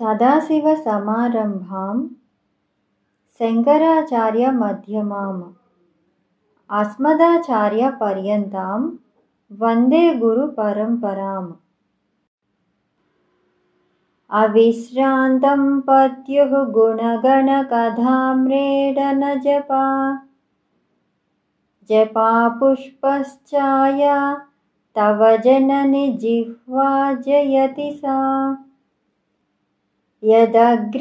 सदाशिवसमारम्भां शङ्कराचार्यमध्यमाम् अस्मदाचार्यपर्यन्तां वन्दे गुरुपरम्पराम्। अविश्रान्तं पत्युः गुणगणकथाम्रेडनजपा जपा पुष्पश्चाया तव जननि जिह्वा जयति सा यदग्रासीनायाः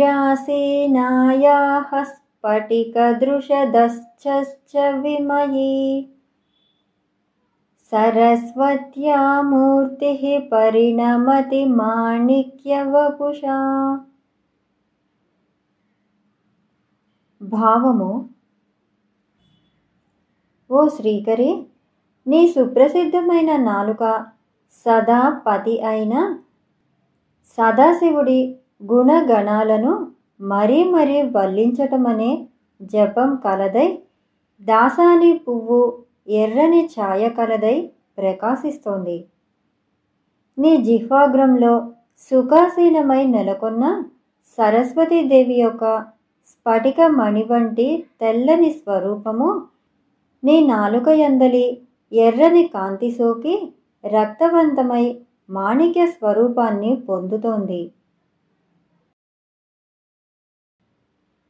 स्फटिकदृशदश्चश्च विमयी सरस्वत्या मूर्तिः परिणमति మాణిక్యవపుషా భావము ఓ శ్రీకరి నీ సుప్రసిద్ధమైన నాలుక సదా పతి అయిన సదాశివుడి గుణగణాలను మరీ మరీ వల్లించటమనే జపం కలదై దాసాని పువ్వు ఎర్రని ఛాయ కలదై ప్రకాశిస్తోంది. నీ జిహ్వాగ్రంలో సుఖాసీనమై నెలకొన్న సరస్వతీదేవి యొక్క స్ఫటిక మణి వంటి తెల్లని స్వరూపము నీ నాలుక యందలి ఎర్రని కాంతి సోకి రక్తవంతమై మాణిక్య స్వరూపాన్ని పొందుతోంది.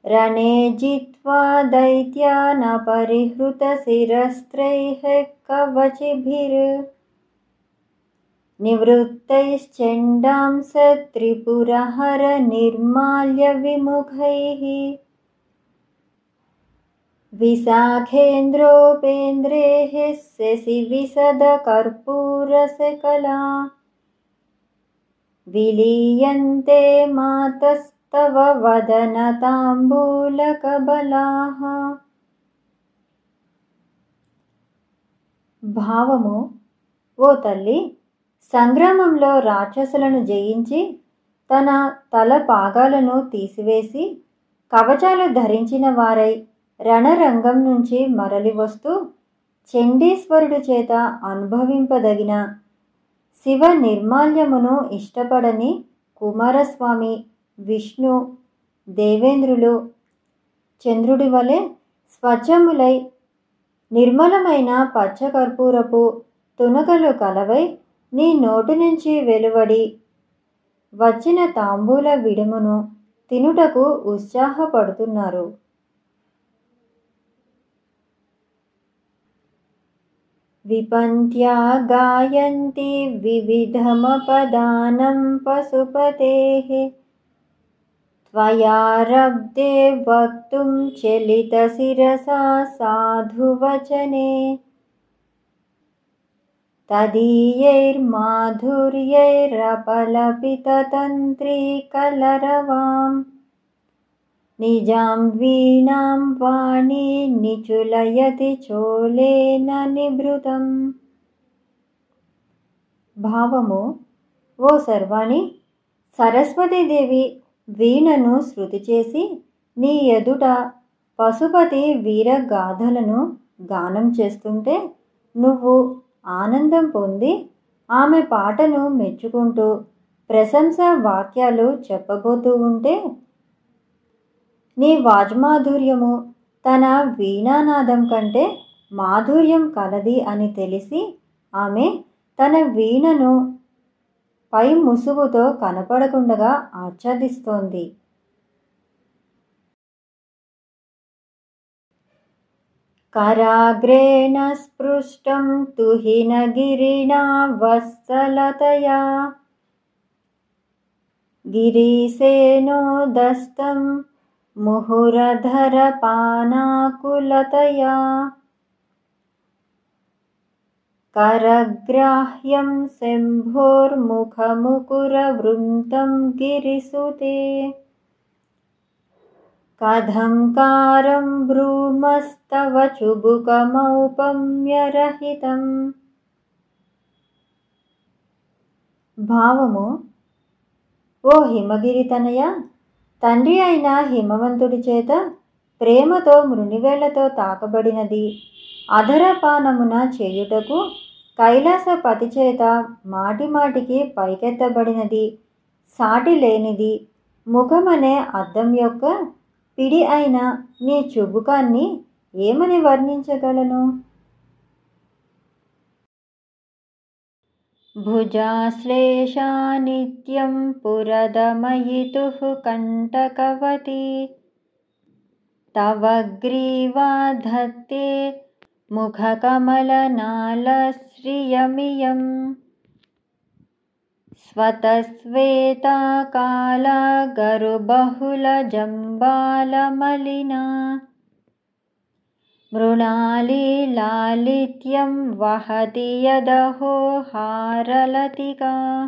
रणे जित्वा दैत्यानपरिहृतशिरस्त्रैः कवचिभिर् निवृत्तैश्चण्डां स कवचिभिर्निवृत्तैश्चण्डांसत्रिपुरहरनिर्माल्यविमुखैः विशाखेन्द्रोपेन्द्रैः शशिविशदकर्पूरसकला विलीयन्ते मातस्त తవ వదన వదనతాంబూలకబలాహ భావము ఓ తల్లి సంగ్రామంలో రాక్షసులను జయించి తన తల పాగాలను తీసివేసి కవచాలు ధరించిన వారై రణరంగం నుంచి మరలి వస్తూ చండీశ్వరుడు చేత అనుభవింపదగిన శివ నిర్మాల్యమును ఇష్టపడని కుమారస్వామి విష్ణు దేవేంద్రులు చంద్రుడి వలె స్వచ్ఛములై నిర్మలమైన పచ్చకర్పూరపు తునకలు కలవై నీ నోటి నుంచి వెలువడి వచ్చిన తాంబూల విడుమును తినుటకు ఉత్సాహపడుతున్నారు. విపంత్యా గాయంతి వివిధమపదానం పశుపతే पशुपतेः त्वयारब्धे वक्तुं चलितशिरसा साधुवचने तदीयैर्माधुर्यैरपलपिततन्त्रीकलरवाम् निजां वीणां वाणी निचुलयति చోలేన నిభృతం భావము ఓ సర్వాణి సరస్వతీదేవి వీణను శృతి చేసి నీ ఎదుట పశుపతి వీరగాథలను గానం చేస్తుంటే నువ్వు ఆనందం పొంది ఆమె పాటను మెచ్చుకుంటూ ప్రశంస వాక్యాలు చెప్పబోతూ ఉంటే నీ వాజ్మాధుర్యము తన వీణానాదం కంటే మాధుర్యం కలది అని తెలిసి ఆమె తన వీణను పై ముసుగుతో కనపడకుండగా ఆచ్ఛాదిస్తోంది कराग्रेण स्पृष्टं तुहिनगिरिणा वत्सलतया गिरीशेनोदस्तं मुहुरधरपानाकुलतया करग्राह्यं शम्भोर्मुखमुकुरवृन्तं गिरिसुते कथङ्कारं ब्रूमस्तव చుబుకమౌపమ్యరహితం భావము ఓ హిమగిరి తనయ తండ్రి అయిన హిమవంతుడి చేత ప్రేమతో మృణివేళ్లతో తాకబడినది అధరపానమున చేయుటకు కైలాసపతి చేత మాటిమాటికి పైకెత్తబడినది సాటి లేనిది. ముఖమనే అద్దం యొక్క పిడి అయిన నీ చుబుకాన్ని ఏమని వర్ణించగలను? భుజాశ్లేషా నిత్యం పురదమయితు కంటకవతి. తవ ధత్తే ధత్తే स्वतस्वेताकालागरुबहुलजम्बालमलिना मृणालीलालित्यं वहति గరుబహుళజంబాలమలినా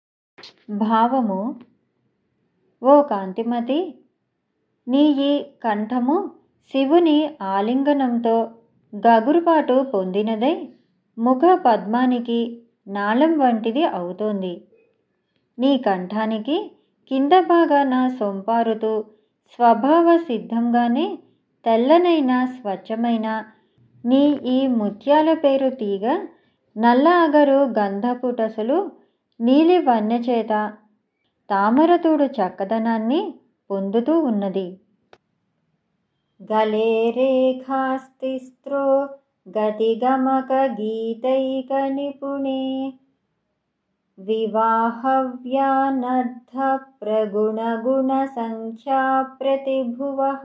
మృణాలీలాలిత్యం భావము ఓ కాంతిమతి నీ ఈ కంఠము శివుని ఆలింగనంతో గగురుపాటు పొందినదై ముఖ పద్మానికి నాళం వంటిది అవుతోంది. నీ కంఠానికి కింద భాగాన సొంపారుతూ స్వభావ సిద్ధంగానే తెల్లనైన స్వచ్ఛమైన నీ ఈ ముత్యాల పేరు తీగ నల్ల అగరు గంధపుటసలు నీలి వన్యచేత తామరతుడు చక్కదనాన్ని పొందుతూ ఉన్నది. गले रेखास्तिस्त्रो गतिगमकगीतैकनिपुणे। विवाहव्यानद्धप्रगुणगुणसङ्ख्याप्रतिभुवः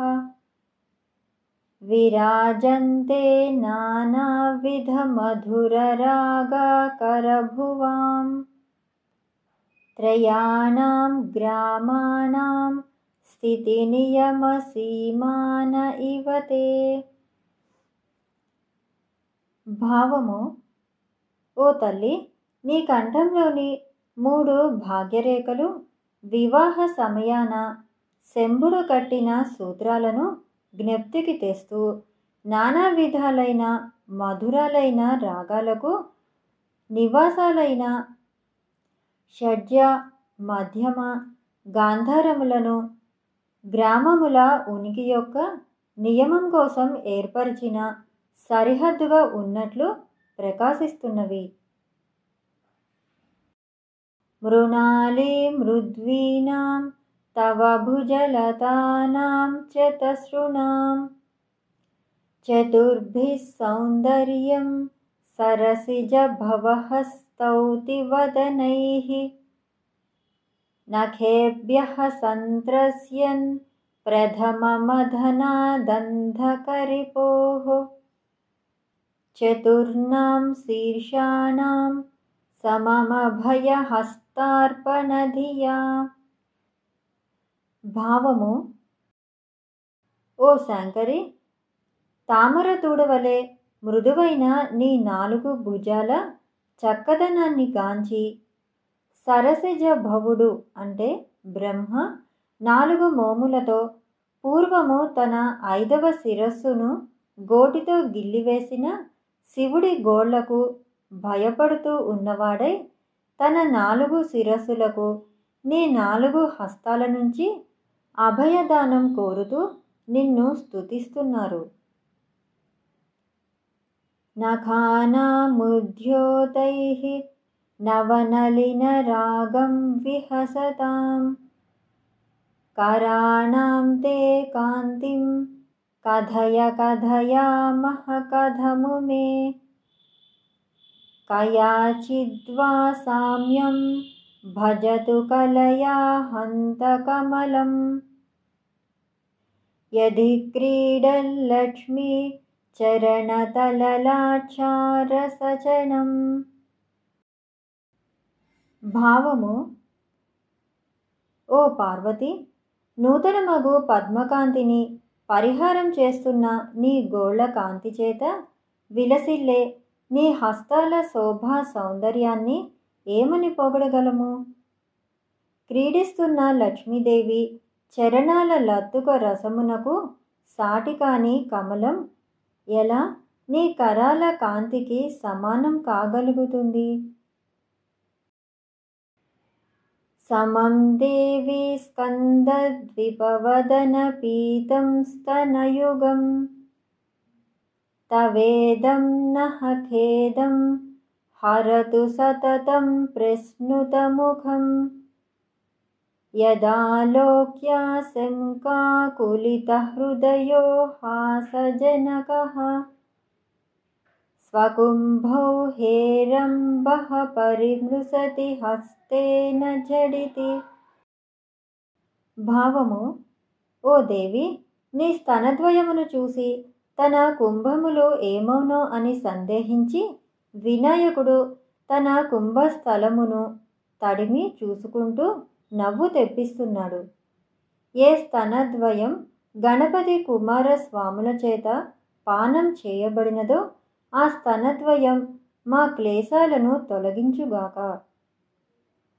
विराजन्ते नानाविधमधुररागाकरभुवां त्रयाणां ग्रामाणां స్థితినియమసీమాన సీమాన తే భావము ఓ తల్లి నీ కంఠంలోని మూడు భాగ్యరేఖలు వివాహ సమయాన శంభుడు కట్టిన సూత్రాలను జ్ఞప్తికి తెస్తూ నానా విధాలైన మధురాలైన రాగాలకు నివాసాలైన షడ్య మధ్యమ గాంధారములను గ్రామముల ఉనికి యొక్క నియమం కోసం ఏర్పరిచిన సరిహద్దుగా ఉన్నట్లు ప్రకాశిస్తున్నవి. మృణాలి మృద్వీనాం తవ భుజలతానాం చతసృణాం చతుర్భిः సౌందర్యం సరసిజభవः స్తౌతి వదనైः నఖేభ్యः సంత్రస్యన్ ప్రథమమధనాదంధకరిపోः చతుర్నాం శీర్షాణాం సమమభయహస్తార్పణధియా భావము ఓ శంకరి తామర తూడవలే మృదువైన నీ నాలుగు భుజాల చక్కదనాన్ని గాంచి సరసిజ భవుడు అంటే బ్రహ్మ. నాలుగు మోములతో పూర్వము తన ఐదవ శిరస్సును గోటితో గిల్లివేసిన శివుడి గోళ్ళకు భయపడుతూ ఉన్నవాడై తన నాలుగు శిరస్సులకు నీ నాలుగు హస్తాల నుంచి అభయదానం కోరుతూ నిన్ను స్తుతిస్తున్నారు. నఖానాముద్యోతై नवनलिनरागं विहसताम्। कराणां ते कान्तिं कथय कथयामः कथमुमे। कयाचिद्वा साम्यं भजतु कलया हन्तकमलम्। यदि क्रीडल्लक्ष्मी चरणतललाचारसचनम् భావము ఓ పార్వతి! నూతన మగు పద్మకాంతిని పరిహారం చేస్తున్న నీ గోళ్ళ కాంతి చేత విలసిల్లే నీ హస్తాల శోభా సౌందర్యాన్ని ఏమని పొగడగలము? క్రీడిస్తున్న లక్ష్మీదేవి చరణాల లత్తుక రసమునకు సాటి కాని కమలం ఎలా నీ కరాల కాంతికి సమానం కాగలుగుతుంది? समं देवि स्कन्दद्विपवदनपीतं स्तनयुगम् तवेदं नः खेदं हरतु सततं प्रश्नुतमुखम् यदा लोक्या सङ्काकुलितहृदयो हासजनकः। स्वकुम्भौ हेरम्बः परिमृशति హస్తేన జడితి భావము ఓ దేవి నీ స్తనద్వయమును చూసి తన కుంభములు ఏమౌనో అని సందేహించి వినాయకుడు తన కుంభస్థలమును తడిమి చూసుకుంటూ నవ్వు తెప్పిస్తున్నాడు ఏ స్తనద్వయం గణపతి కుమారస్వాముల చేత పానం చేయబడినదో ఆ స్తనద్వయం మా క్లేశాలను తొలగించుగాక.